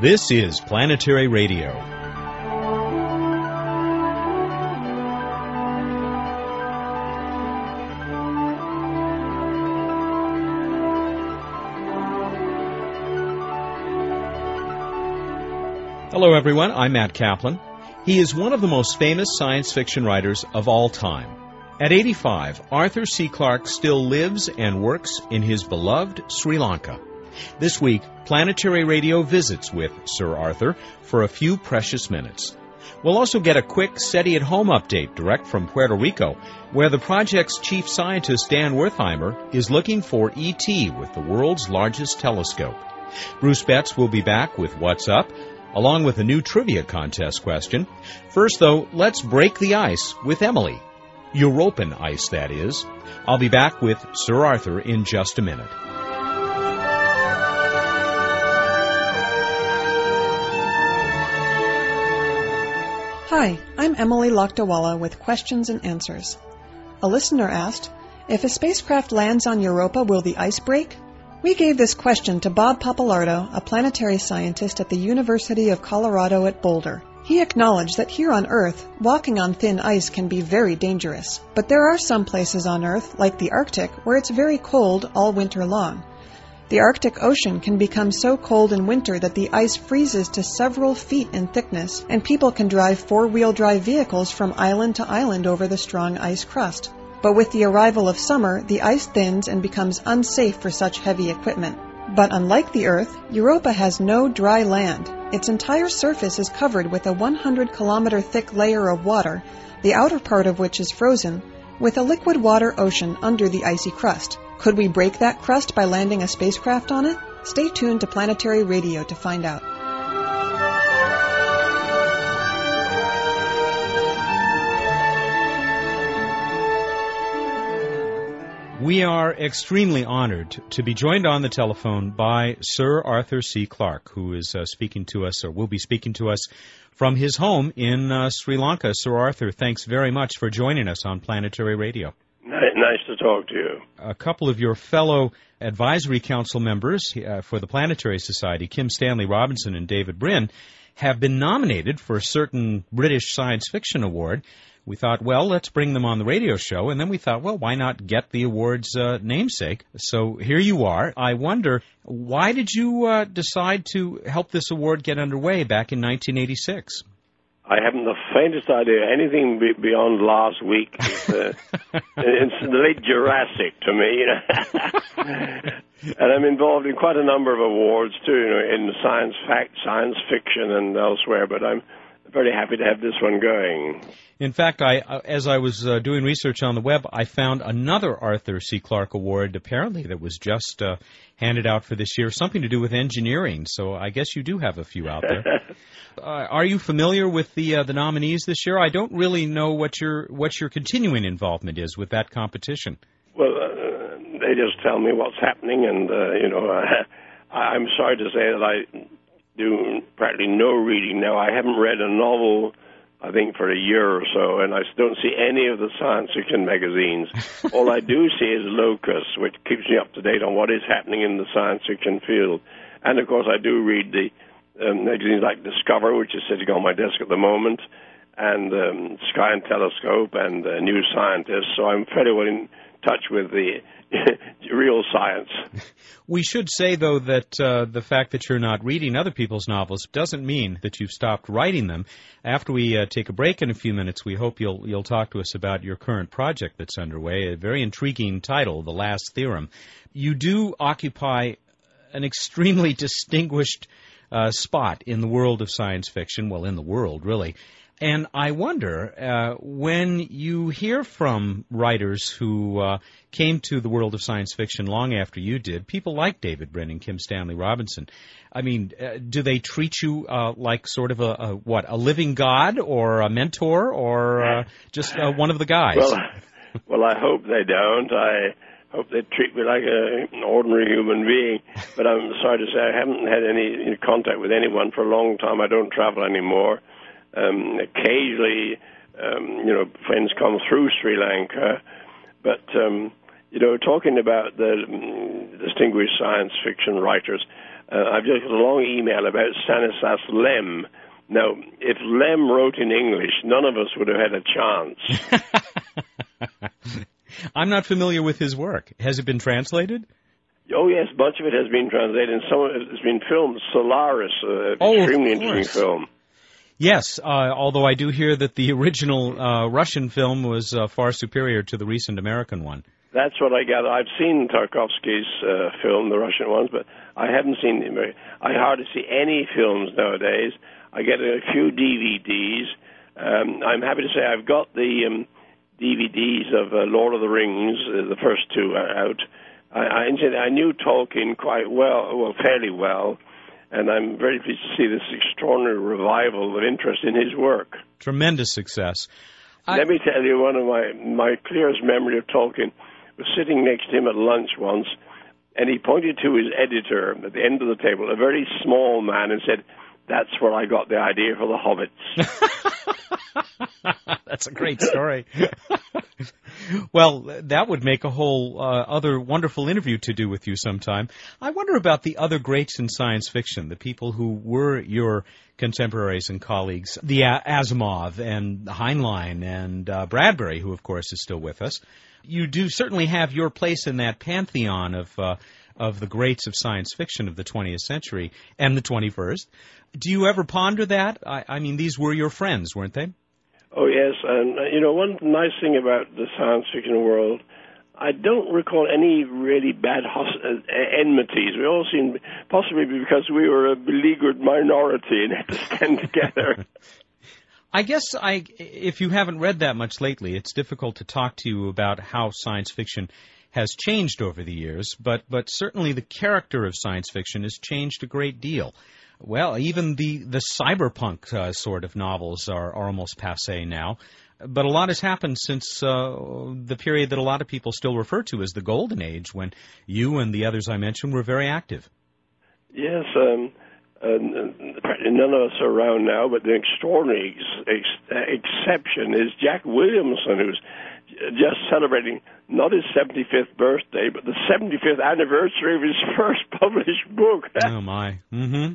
This is Planetary Radio. Hello, everyone. I'm Matt Kaplan. He is one of the most famous science fiction writers of all time. At 85, Arthur C. Clarke still lives and works in his beloved Sri Lanka. This week, Planetary Radio visits with Sir Arthur for a few precious minutes. We'll also get a quick SETI at Home update direct from Puerto Rico, where the project's chief scientist Dan Werthimer is looking for ET with the world's largest telescope. Bruce Betts will be back with What's Up, along with a new trivia contest question. First, though, let's break the ice with Emily. European ice, that is. I'll be back with Sir Arthur in just a minute. Hi, I'm Emily Lakdawalla with questions and answers. A listener asked, if a spacecraft lands on Europa, will the ice break? We gave this question to Bob Pappalardo, a planetary scientist at the University of Colorado at Boulder. He acknowledged that here on Earth, walking on thin ice can be very dangerous. But there are some places on Earth, like the Arctic, where it's very cold all winter long. The Arctic Ocean can become so cold in winter that the ice freezes to several feet in thickness, and people can drive four wheel drive vehicles from island to island over the strong ice crust. But with the arrival of summer, the ice thins and becomes unsafe for such heavy equipment. But unlike the Earth, Europa has no dry land. Its entire surface is covered with a 100 kilometer thick layer of water, the outer part of which is frozen, with a liquid water ocean under the icy crust. Could we break that crust by landing a spacecraft on it? Stay tuned to Planetary Radio to find out. We are extremely honored to be joined on the telephone by Sir Arthur C. Clarke, who is uh, speaking to us, or will be speaking to us from his home in uh, Sri Lanka. Sir Arthur, thanks very much for joining us on Planetary Radio. Nice to talk to you. A couple of your fellow advisory council members uh, for the Planetary Society, Kim Stanley Robinson and David Brin, have been nominated for a certain British science fiction award. We thought, well, let's bring them on the radio show, and then we thought, well, why not get the award's uh, namesake? So here you are. I wonder, why did you uh, decide to help this award get underway back in 1986? I haven't the faintest idea. Anything be- beyond last week is uh, it's the late Jurassic to me, you know. and I'm involved in quite a number of awards too, you know, in science fact, science fiction, and elsewhere. But I'm very happy to have this one going. In fact, I, uh, as I was uh, doing research on the web, I found another Arthur C. Clarke Award apparently that was just uh, handed out for this year, something to do with engineering. So I guess you do have a few out there. uh, are you familiar with the uh, the nominees this year? I don't really know what your what your continuing involvement is with that competition. Well, uh, they just tell me what's happening, and uh, you know, I'm sorry to say that I do practically no reading now. I haven't read a novel I think, for a year or so, and I don't see any of the science fiction magazines. All I do see is Locus, which keeps me up to date on what is happening in the science fiction field. And of course, I do read the um, magazines like Discover, which is sitting on my desk at the moment, and um, Sky and Telescope, and uh, New Scientist. So I'm fairly well in touch with the real science. We should say, though, that uh, the fact that you're not reading other people's novels doesn't mean that you've stopped writing them. After we uh, take a break in a few minutes, we hope you'll you'll talk to us about your current project that's underway. A very intriguing title, "The Last Theorem." You do occupy an extremely distinguished uh, spot in the world of science fiction. Well, in the world, really. And I wonder uh, when you hear from writers who uh, came to the world of science fiction long after you did, people like David Brin and Kim Stanley Robinson. I mean, uh, do they treat you uh, like sort of a, a, what a living god or a mentor or uh, just uh, one of the guys? Well, well, I hope they don't. I hope they treat me like a, an ordinary human being. But I'm sorry to say I haven't had any contact with anyone for a long time. I don't travel anymore. Um, occasionally, um, you know, friends come through Sri Lanka, but um, you know, talking about the um, distinguished science fiction writers, Uh, I've just got a long email about Stanislas Lem. Now, if Lem wrote in English, none of us would have had a chance. I'm not familiar with his work. Has it been translated? Oh yes, much of it has been translated, and some of it has been filmed. Solaris, uh, oh, extremely interesting film. Yes, uh, although I do hear that the original uh, Russian film was uh, far superior to the recent American one. That's what I gather. I've seen Tarkovsky's uh, film, the Russian ones, but I haven't seen the American. I hardly see any films nowadays. I get a few DVDs. Um, I'm happy to say I've got the um, DVDs of uh, Lord of the Rings. Uh, the first two are out. I, I, I knew Tolkien quite well, well, fairly well, and I'm very pleased to see this extraordinary revival of interest in his work. Tremendous success. I... Let me tell you, one of my my clearest memory of Tolkien was sitting next to him at lunch once, and he pointed to his editor at the end of the table, a very small man, and said, "That's where I got the idea for the Hobbits." That's a great story. well, that would make a whole uh, other wonderful interview to do with you sometime. I wonder about the other greats in science fiction, the people who were your contemporaries and colleagues, the Asimov and Heinlein and uh, Bradbury, who of course is still with us. You do certainly have your place in that pantheon of uh, of the greats of science fiction of the 20th century and the 21st. Do you ever ponder that? I, I mean, these were your friends, weren't they? Oh yes, and uh, you know one nice thing about the science fiction world, I don't recall any really bad host- uh, enmities. We all seemed possibly because we were a beleaguered minority and had to stand together. I guess I, if you haven't read that much lately, it's difficult to talk to you about how science fiction has changed over the years, but but certainly the character of science fiction has changed a great deal. Well, even the the cyberpunk uh, sort of novels are, are almost passe now. But a lot has happened since uh, the period that a lot of people still refer to as the golden age, when you and the others I mentioned were very active. Yes, um, none of us are around now, but the extraordinary ex- ex- exception is Jack Williamson, who's just celebrating not his 75th birthday, but the 75th anniversary of his first published book. oh my! Mm-hmm.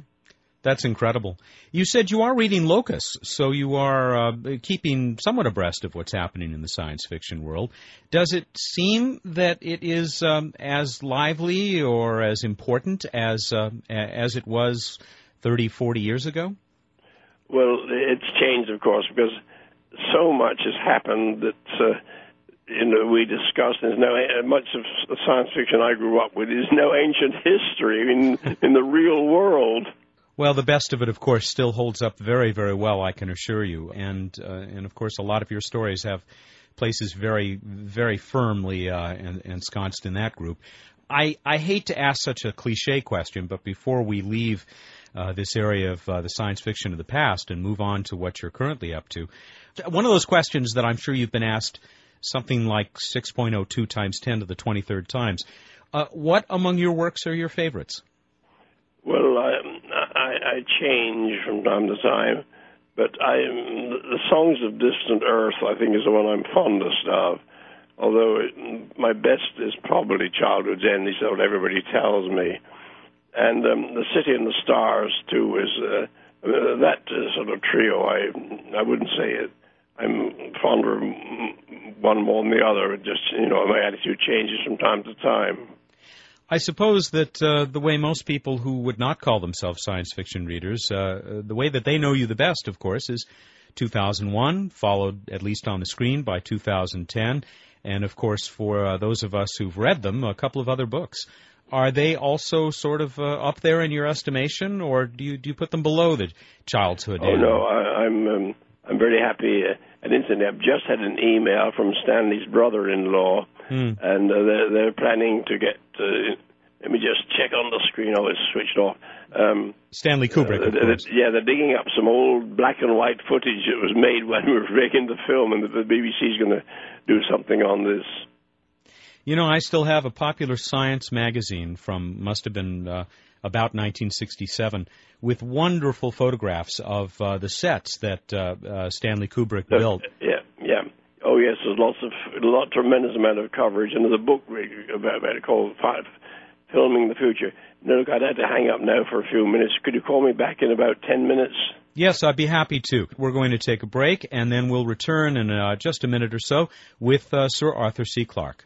That's incredible. You said you are reading Locus, so you are uh, keeping somewhat abreast of what's happening in the science fiction world. Does it seem that it is um, as lively or as important as uh, as it was 30, 40 years ago? Well, it's changed, of course, because so much has happened that. Uh, you know, we discussed. There's no much of science fiction I grew up with is no ancient history in in the real world. Well, the best of it, of course, still holds up very, very well. I can assure you, and uh, and of course, a lot of your stories have places very, very firmly uh, ensconced in that group. I I hate to ask such a cliche question, but before we leave uh, this area of uh, the science fiction of the past and move on to what you're currently up to, one of those questions that I'm sure you've been asked something like 6.02 times 10 to the 23rd times. Uh, what among your works are your favorites? Well, I, I, I change from time to time, but I the songs of distant earth I think is the one I'm fondest of. Although it, my best is probably Childhood's End, is what everybody tells me, and um, the City and the Stars too is uh, that uh, sort of trio. I I wouldn't say it. I'm fonder of one more than the other. It just you know my attitude changes from time to time. I suppose that uh, the way most people who would not call themselves science fiction readers, uh, the way that they know you the best, of course, is 2001, followed at least on the screen by 2010, and of course for uh, those of us who've read them, a couple of other books. Are they also sort of uh, up there in your estimation, or do you do you put them below the childhood? Oh no, I, I'm um, I'm very happy. Uh, and incidentally, I've just had an email from Stanley's brother-in-law, mm. and uh, they're, they're planning to get. Uh, let me just check on the screen. Oh, it's switched off. Um, Stanley Kubrick. Uh, they're, yeah, they're digging up some old black and white footage that was made when we were making the film, and the BBC is going to do something on this. You know, I still have a popular science magazine from must have been uh, about 1967 with wonderful photographs of uh, the sets that uh, uh, Stanley Kubrick built. Yeah, yeah. Oh yes, there's lots of a lot tremendous amount of coverage, and there's a book about, about it called Five filming the future. No, look, I'd have to hang up now for a few minutes. Could you call me back in about 10 minutes? Yes, I'd be happy to. We're going to take a break, and then we'll return in uh, just a minute or so with uh, Sir Arthur C. Clarke.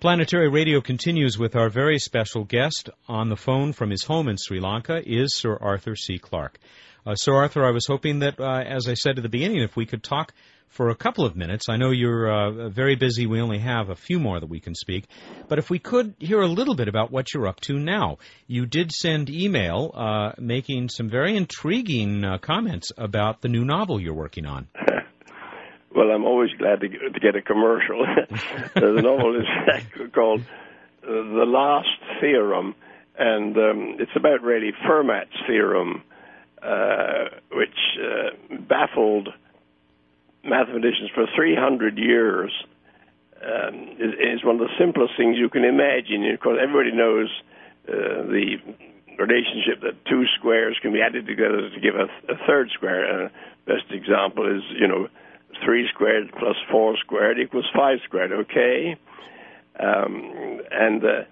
Planetary Radio continues with our very special guest on the phone from his home in Sri Lanka is Sir Arthur C. Clarke. Uh, Sir Arthur, I was hoping that, uh, as I said at the beginning, if we could talk for a couple of minutes. I know you're uh, very busy. We only have a few more that we can speak. But if we could hear a little bit about what you're up to now. You did send email uh, making some very intriguing uh, comments about the new novel you're working on. Well, I'm always glad to get, to get a commercial. the novel is called uh, The Last Theorem, and um, it's about really Fermat's theorem, uh, which uh, baffled mathematicians for 300 years. Um, is, is one of the simplest things you can imagine. Of course, everybody knows uh, the relationship that two squares can be added together to give a, a third square. And uh, best example is, you know, 3 squared plus 4 squared equals 5 squared, okay? Um, and uh,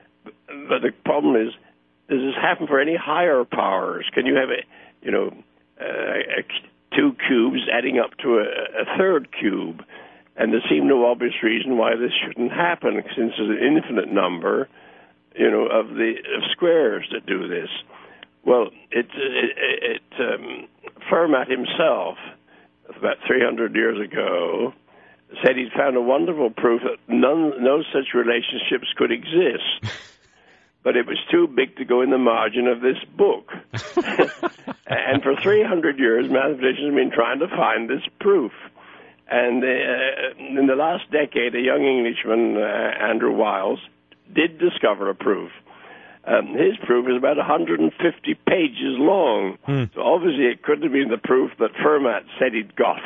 but the problem is, does this happen for any higher powers? Can you have a, you know, uh, a, two cubes adding up to a, a third cube? And there seems no obvious reason why this shouldn't happen, since there's an infinite number, you know, of the of squares that do this. Well, it, it, it um, Fermat himself about 300 years ago, said he'd found a wonderful proof that none, no such relationships could exist. but it was too big to go in the margin of this book. and for 300 years, mathematicians have been trying to find this proof. And uh, in the last decade, a young Englishman, uh, Andrew Wiles, did discover a proof. Um, his proof is about 150 pages long. Hmm. So obviously it couldn't have been the proof that Fermat said he'd got.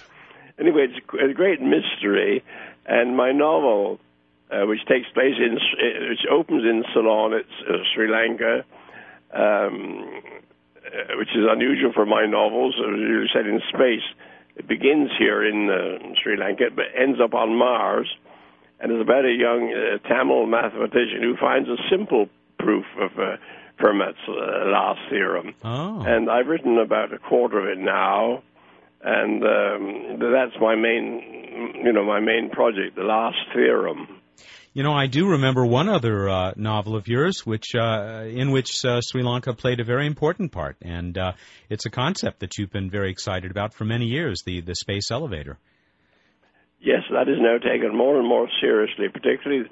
anyway, it's a great mystery. And my novel, uh, which takes place in, which opens in Ceylon, it's uh, Sri Lanka, um, uh, which is unusual for my novels, usually set in space. It begins here in uh, Sri Lanka, but ends up on Mars and is about a young uh, Tamil mathematician who finds a simple proof of uh, Fermat's uh, last theorem. Oh. And I've written about a quarter of it now, and um, that's my main, you know, my main project, the last theorem. You know, I do remember one other uh, novel of yours, which uh, in which uh, Sri Lanka played a very important part, and uh, it's a concept that you've been very excited about for many years the the space elevator. Yes, that is now taken more and more seriously, particularly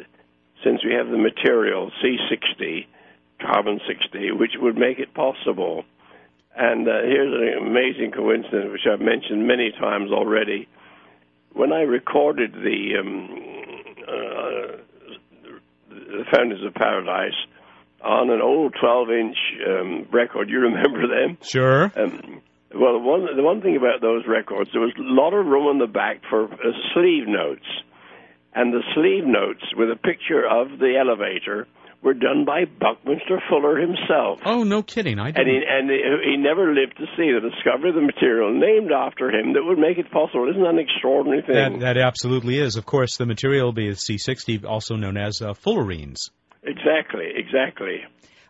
since we have the material C60, carbon 60, which would make it possible. And uh, here's an amazing coincidence, which I've mentioned many times already. When I recorded the, um, uh, the Fountains of Paradise on an old 12-inch um, record, you remember them? Sure. Um, well, one, the one thing about those records, there was a lot of room in the back for uh, sleeve notes and the sleeve notes with a picture of the elevator were done by Buckminster Fuller himself. Oh, no kidding! I didn't. And he and he never lived to see the discovery of the material named after him that would make it possible. Isn't that an extraordinary thing? That, that absolutely is. Of course, the material will be C60, also known as uh, fullerenes. Exactly. Exactly.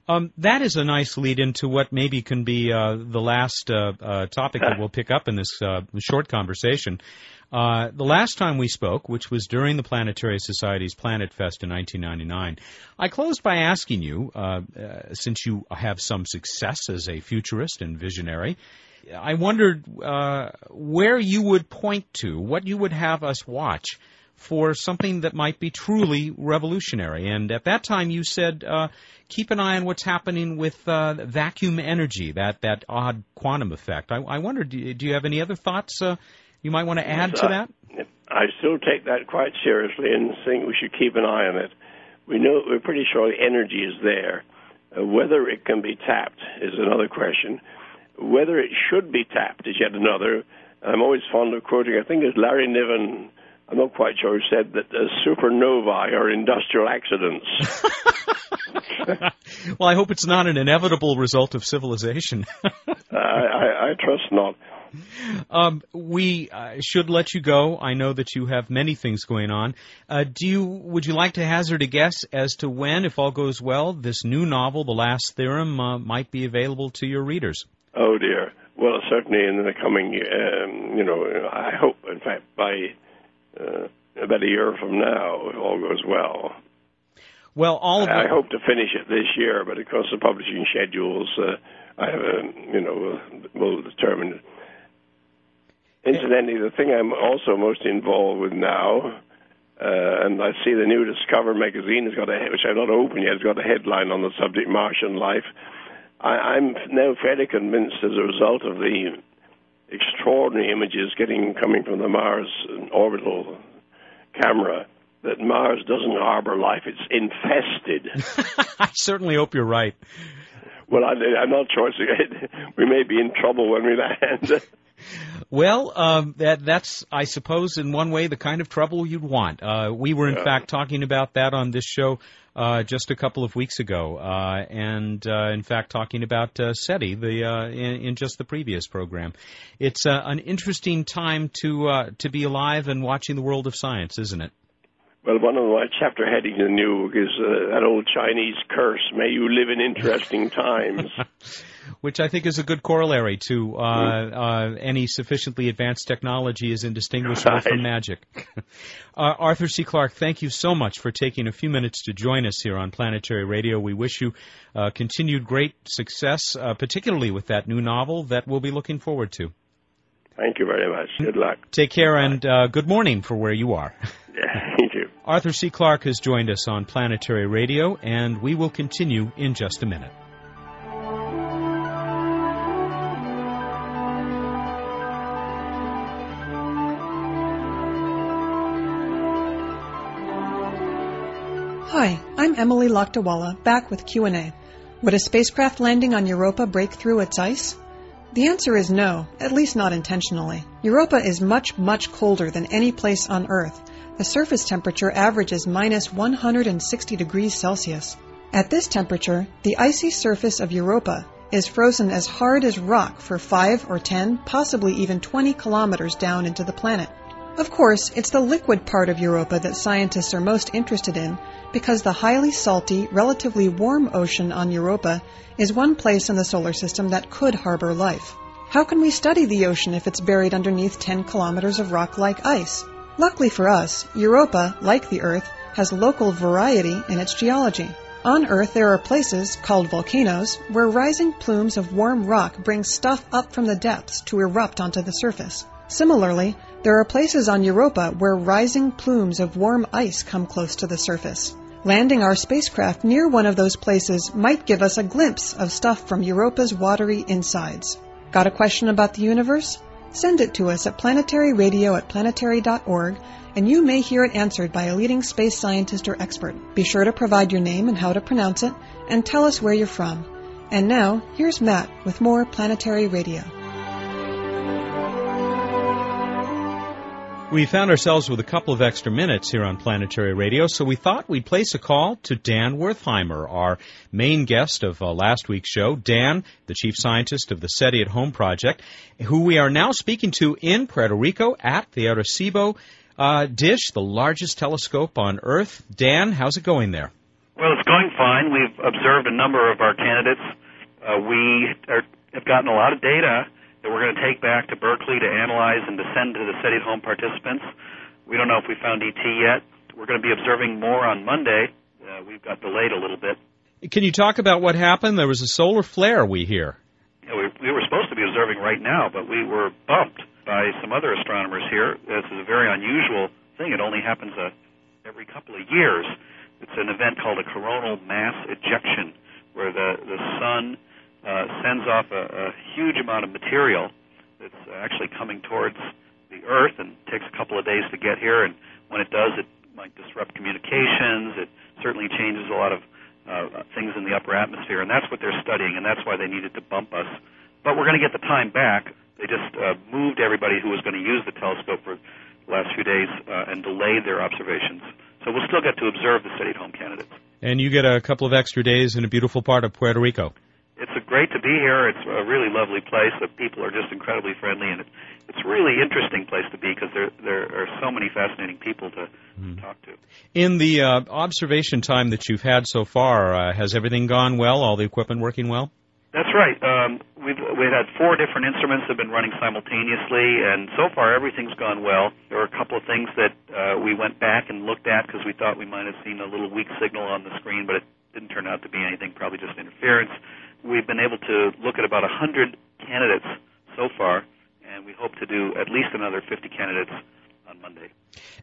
Um, that is a nice lead into what maybe can be uh, the last uh, uh, topic that we'll pick up in this uh, short conversation. Uh, the last time we spoke, which was during the Planetary Society's Planet Fest in 1999, I closed by asking you, uh, since you have some success as a futurist and visionary, I wondered where you would point to, what you would have us watch for something that might be truly revolutionary. And at that time, you said, uh, keep an eye on what's happening with uh, vacuum energy, that, that odd quantum effect. I, I do, do you have any other thoughts uh, you might want to add yes, to that? I still take that quite seriously and think we should keep an eye on it. We know we're pretty sure the energy is there. Uh, whether it can be tapped is another question. Whether it should be tapped is yet another. I'm always fond of quoting. I think it's Larry Niven I'm not quite sure, who said that uh, supernovae are industrial accidents. well, I hope it's not an inevitable result of civilization. I, I, I, trust not. Um, we uh, should let you go. I know that you have many things going on. Uh, do you? Would you like to hazard a guess as to when, if all goes well, this new novel, The Last Theorem, uh, might be available to your readers? Oh dear. Well, certainly in the coming, um, you know, I hope, in fact, by uh, about a year from now, if all goes well. Well, all of I, I hope to finish it this year, but of course the publishing schedules, uh, I have, a, you know, will determine. Incidentally, the thing I'm also most involved with now, uh, and I see the new Discover magazine has got a, which I've not opened yet, has got a headline on the subject Martian life. I, I'm now fairly convinced as a result of the extraordinary images getting coming from the Mars orbital camera that Mars doesn't harbor life; it's infested. I certainly hope you're right. Well, I, am not sure. We may be in trouble when we land. Well, um, that that's I suppose in one way the kind of trouble you'd want. Uh, we were in yeah. fact talking about that on this show uh, just a couple of weeks ago, uh, and uh, in fact talking about uh, SETI the uh, in, in, just the previous program. It's uh, an interesting time to uh, to be alive and watching the world of science, isn't it? Well, one of my chapter headings in the new book is uh, that old Chinese curse, may you live in interesting times. Which I think is a good corollary to uh, uh, any sufficiently advanced technology is indistinguishable right. from magic. Uh, Arthur C. Clarke, thank you so much for taking a few minutes to join us here on Planetary Radio. We wish you uh, continued great success, uh, particularly with that new novel that we'll be looking forward to. Thank you very much. Good luck. Take care and uh, good morning for where you are. Yeah, thank you. Arthur C. Clarke has joined us on Planetary Radio, and we will continue in just a minute. Hi, I'm Emily Lakdawalla, back with Q&A. Would a spacecraft landing on Europa break through its ice? The answer is no, at least not intentionally. Europa is much, much colder than any place on Earth, the surface temperature averages minus 160 degrees Celsius. At this temperature, the icy surface of Europa is frozen as hard as rock for 5 or 10, possibly even 20 kilometers down into the planet. Of course, it's the liquid part of Europa that scientists are most interested in because the highly salty, relatively warm ocean on Europa is one place in the solar system that could harbor life. How can we study the ocean if it's buried underneath 10 kilometers of rock like ice? Luckily for us, Europa, like the Earth, has local variety in its geology. On Earth, there are places, called volcanoes, where rising plumes of warm rock bring stuff up from the depths to erupt onto the surface. Similarly, there are places on Europa where rising plumes of warm ice come close to the surface. Landing our spacecraft near one of those places might give us a glimpse of stuff from Europa's watery insides. Got a question about the universe? Send it to us at planetaryradio at planetary.org, and you may hear it answered by a leading space scientist or expert. Be sure to provide your name and how to pronounce it, and tell us where you're from. And now, here's Matt with more Planetary Radio. We found ourselves with a couple of extra minutes here on Planetary Radio, so we thought we'd place a call to Dan Werthimer, our main guest of uh, last week's show. Dan, the chief scientist of the SETI at Home project, who we are now speaking to in Puerto Rico at the Arecibo uh, dish, the largest telescope on Earth. Dan, how's it going there? Well, it's going fine. We've observed a number of our candidates. Uh, we are, have gotten a lot of data that we're going to take back to Berkeley to analyze and to send to the SETI at home participants. We don't know if we found ET yet. We're going to be observing more on Monday. Uh, we've got delayed a little bit. Can you talk about what happened? There was a solar flare, we hear. Yeah, we, we were supposed to be observing right now, but we were bumped by some other astronomers here. This is a very unusual thing. It only happens uh, every couple of years. It's an event called a coronal mass ejection, where the, the sun uh, sends off a, a huge amount of material that's actually coming towards the Earth and takes a couple of days to get here. And when it does, it might disrupt communications. It certainly changes a lot of uh, things in the upper atmosphere, and that's what they're studying, and that's why they needed to bump us. But we're going to get the time back. They just uh, moved everybody who was going to use the telescope for the last few days uh, and delayed their observations. So we'll still get to observe the SETI at home candidates. And you get a couple of extra days in a beautiful part of Puerto Rico. It's great to be here. It's a really lovely place. The people are just incredibly friendly, and it's a really interesting place to be because there there are so many fascinating people to mm. talk to. In the uh, observation time that you've had so far, uh, has everything gone well? All the equipment working well? That's right. Um, we've we've had four different instruments that have been running simultaneously, and so far everything's gone well. There were a couple of things that uh, we went back and looked at because we thought we might have seen a little weak signal on the screen, but it didn't turn out to be anything. Probably just interference. We've been able to look at about a hundred candidates so far, and we hope to do at least another 50 candidates on Monday.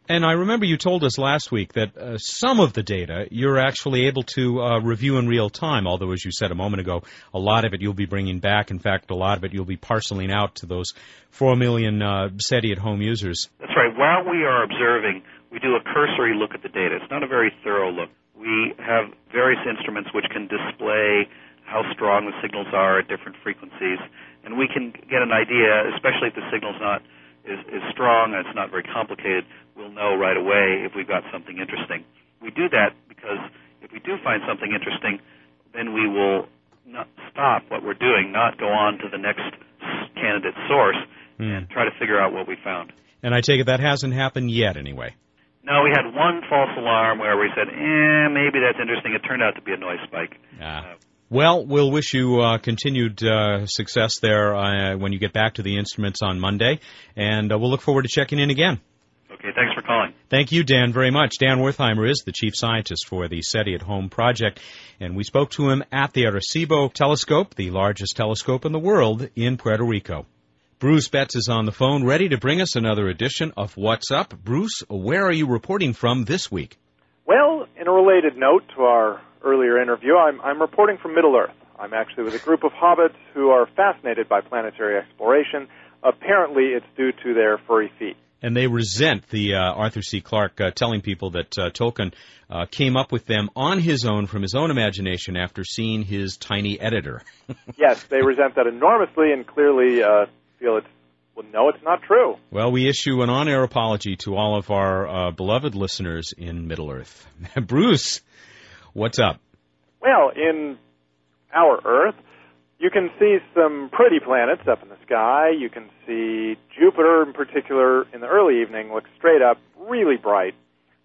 And I remember you told us last week that uh, some of the data you're actually able to uh, review in real time, although, as you said a moment ago, a lot of it you'll be bringing back. In fact, a lot of it you'll be parceling out to those 4 million uh, SETI at home users. That's right. While we are observing, we do a cursory look at the data. It's not a very thorough look. We have various instruments which can display how strong the signals are at different frequencies, and we can get an idea, especially if the signal's not is, is strong and it's not very complicated, we'll know right away if we've got something interesting. We do that because if we do find something interesting, then we will not stop what we're doing, not go on to the next candidate source mm. and try to figure out what we found. And I take it that hasn't happened yet, anyway. No, we had one false alarm where we said, "Eh, maybe that's interesting." It turned out to be a noise spike. Ah. Uh, well, we'll wish you uh, continued uh, success there uh, when you get back to the instruments on Monday, and uh, we'll look forward to checking in again. Okay, thanks for calling. Thank you, Dan, very much. Dan Werthimer is the chief scientist for the SETI at Home project, and we spoke to him at the Arecibo telescope, the largest telescope in the world in Puerto Rico. Bruce Betts is on the phone, ready to bring us another edition of What's Up. Bruce, where are you reporting from this week? Well, in a related note to our earlier interview, I'm, I'm reporting from Middle Earth. I'm actually with a group of hobbits who are fascinated by planetary exploration. Apparently, it's due to their furry feet. And they resent the uh, Arthur C. Clarke uh, telling people that uh, Tolkien uh, came up with them on his own from his own imagination after seeing his tiny editor. yes, they resent that enormously and clearly uh, feel it's well, no, it's not true. Well, we issue an on-air apology to all of our uh, beloved listeners in Middle Earth. Bruce, What's up? Well, in our Earth, you can see some pretty planets up in the sky. You can see Jupiter, in particular, in the early evening, look straight up, really bright.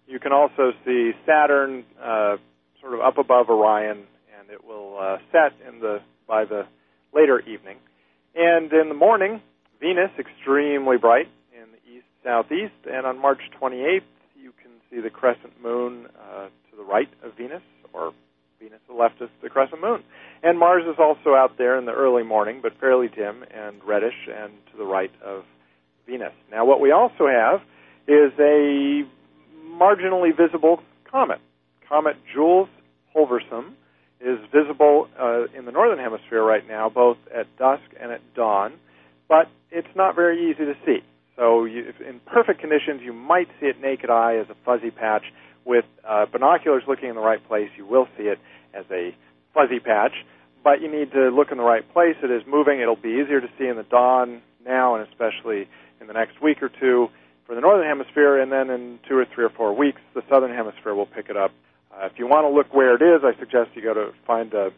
You can also see Saturn uh, sort of up above Orion, and it will uh, set in the by the later evening. And in the morning, Venus extremely bright in the east southeast, and on March 28th, you can see the crescent moon uh, to the right of Venus, or Venus the left the crescent moon. And Mars is also out there in the early morning, but fairly dim and reddish and to the right of Venus. Now, what we also have is a marginally visible comet. Comet Juels Holvorcem is visible uh, in the northern hemisphere right now, both at dusk and at dawn, but it's not very easy to see. So, you, in perfect conditions, you might see it naked eye as a fuzzy patch with uh, binoculars looking in the right place, you will see it as a fuzzy patch, but you need to look in the right place. It is moving. It'll be easier to see in the dawn now, and especially in the next week or two for the northern hemisphere, and then in two or three or four weeks, the southern hemisphere will pick it up. Uh, if you want to look where it is, I suggest you go to find uh,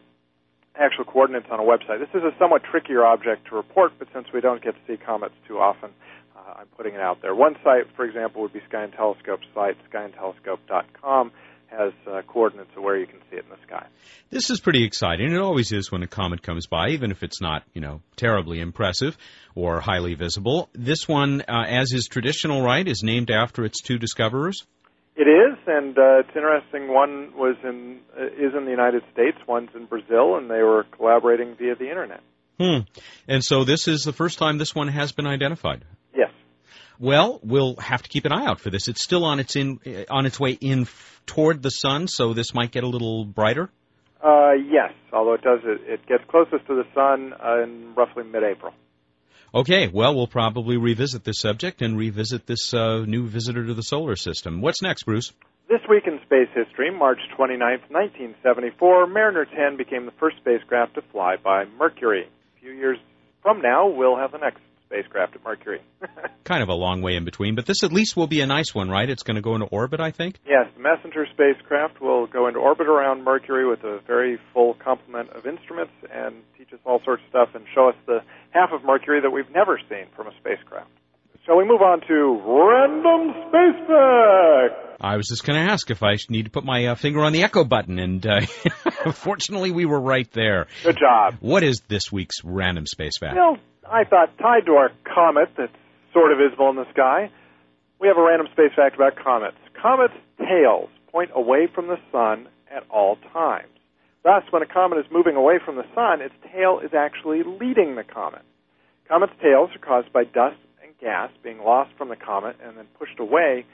actual coordinates on a website. This is a somewhat trickier object to report, but since we don't get to see comets too often, I'm putting it out there. One site, for example, would be Sky and Telescope's site, skyandtelescope.com, has uh, coordinates of where you can see it in the sky. This is pretty exciting. It always is when a comet comes by, even if it's not, you know, terribly impressive or highly visible. This one, uh, as is traditional, right, is named after its two discoverers. It is, and uh, it's interesting. One was in uh, is in the United States. One's in Brazil, and they were collaborating via the internet. Hmm. And so this is the first time this one has been identified. Well, we'll have to keep an eye out for this. It's still on its in uh, on its way in f- toward the sun, so this might get a little brighter. Uh, yes, although it does it, it gets closest to the sun uh, in roughly mid-April. Okay, well, we'll probably revisit this subject and revisit this uh, new visitor to the solar system. What's next, Bruce? This week in space history, March 29, 1974, Mariner 10 became the first spacecraft to fly by Mercury. A few years from now, we'll have the next spacecraft at Mercury. kind of a long way in between, but this at least will be a nice one, right? It's going to go into orbit, I think? Yes, the Messenger spacecraft will go into orbit around Mercury with a very full complement of instruments and teach us all sorts of stuff and show us the half of Mercury that we've never seen from a spacecraft. Shall we move on to random space fact? I was just going to ask if I need to put my uh, finger on the echo button, and uh, fortunately, we were right there. Good job. What is this week's random space fact? You know, I thought tied to our comet that's sort of visible in the sky, we have a random space fact about comets. Comets' tails point away from the sun at all times. Thus, when a comet is moving away from the sun, its tail is actually leading the comet. Comets' tails are caused by dust and gas being lost from the comet and then pushed away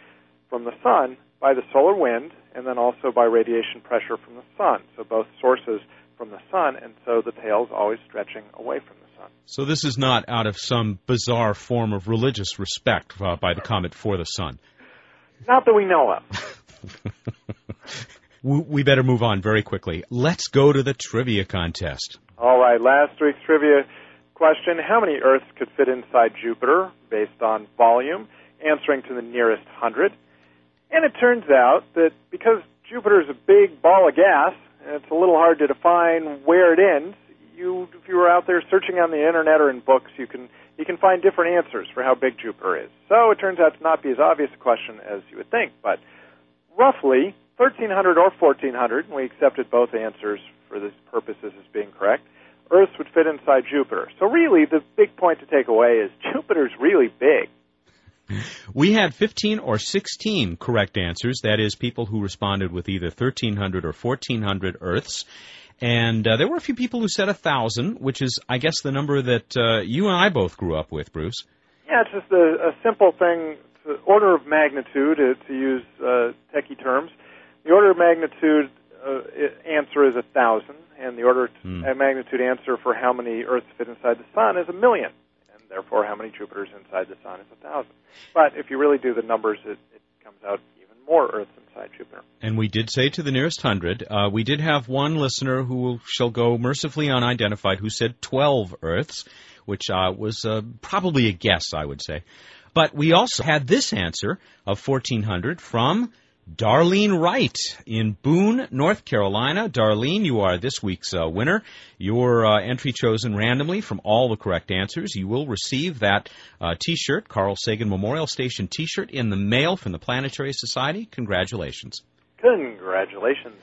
from the sun by the solar wind and then also by radiation pressure from the sun. So both sources from the sun, and so the tail is always stretching away from the. So this is not out of some bizarre form of religious respect uh, by the comet for the sun. Not that we know of. we better move on very quickly. Let's go to the trivia contest. All right, last week's trivia question How many Earths could fit inside Jupiter based on volume? Answering to the nearest hundred. And it turns out that because Jupiter is a big ball of gas, and it's a little hard to define where it ends, you, if you were out there searching on the internet or in books, you can you can find different answers for how big Jupiter is. So it turns out to not be as obvious a question as you would think, but roughly 1300 or 1400, and we accepted both answers for this purposes as being correct. Earth would fit inside Jupiter. So really, the big point to take away is Jupiter's really big. We had 15 or 16 correct answers. That is, people who responded with either 1,300 or 1,400 Earths. And uh, there were a few people who said a 1,000, which is, I guess, the number that uh, you and I both grew up with, Bruce. Yeah, it's just a, a simple thing. It's order of magnitude, to, to use uh, techie terms. The order of magnitude uh, answer is a 1,000, and the order mm. of magnitude answer for how many Earths fit inside the Sun is a million and therefore how many Jupiters inside the Sun is a thousand. But if you really do the numbers, it, it comes out more Earths inside Jupiter. And we did say to the nearest hundred. Uh, we did have one listener who shall go mercifully unidentified who said 12 Earths, which uh, was uh, probably a guess, I would say. But we also had this answer of 1400 from Darlene Wright in Boone, North Carolina. Darlene, you are this week's uh, winner. Your uh, entry chosen randomly from all the correct answers. You will receive that uh, T-shirt, Carl Sagan Memorial Station T-shirt, in the mail from the Planetary Society. Congratulations. Congratulations.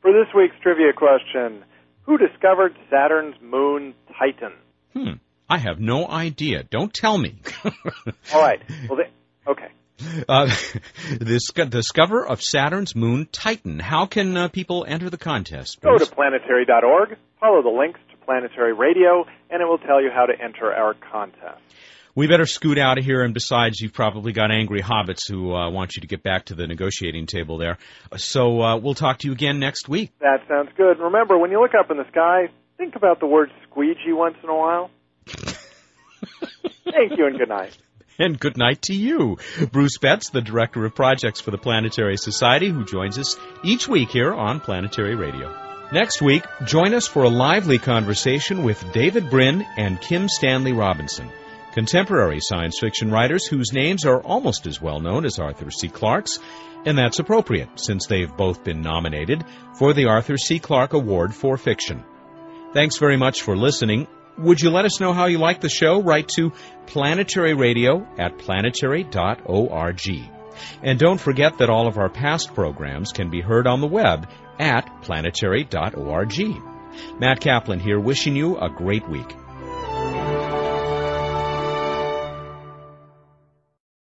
For this week's trivia question, who discovered Saturn's moon Titan? Hmm. I have no idea. Don't tell me. all right. Well, they, okay. Uh, the discover of Saturn's moon Titan. How can uh, people enter the contest? Bruce? Go to planetary.org, follow the links to Planetary Radio, and it will tell you how to enter our contest. We better scoot out of here, and besides, you've probably got angry hobbits who uh, want you to get back to the negotiating table there. So uh, we'll talk to you again next week. That sounds good. Remember, when you look up in the sky, think about the word squeegee once in a while. Thank you, and good night and good night to you. Bruce Betts, the Director of Projects for the Planetary Society, who joins us each week here on Planetary Radio. Next week, join us for a lively conversation with David Brin and Kim Stanley Robinson, contemporary science fiction writers whose names are almost as well known as Arthur C. Clarke's, and that's appropriate since they've both been nominated for the Arthur C. Clarke Award for Fiction. Thanks very much for listening. Would you let us know how you like the show? Write to planetary radio at planetary.org. And don't forget that all of our past programs can be heard on the web at planetary.org. Matt Kaplan here, wishing you a great week.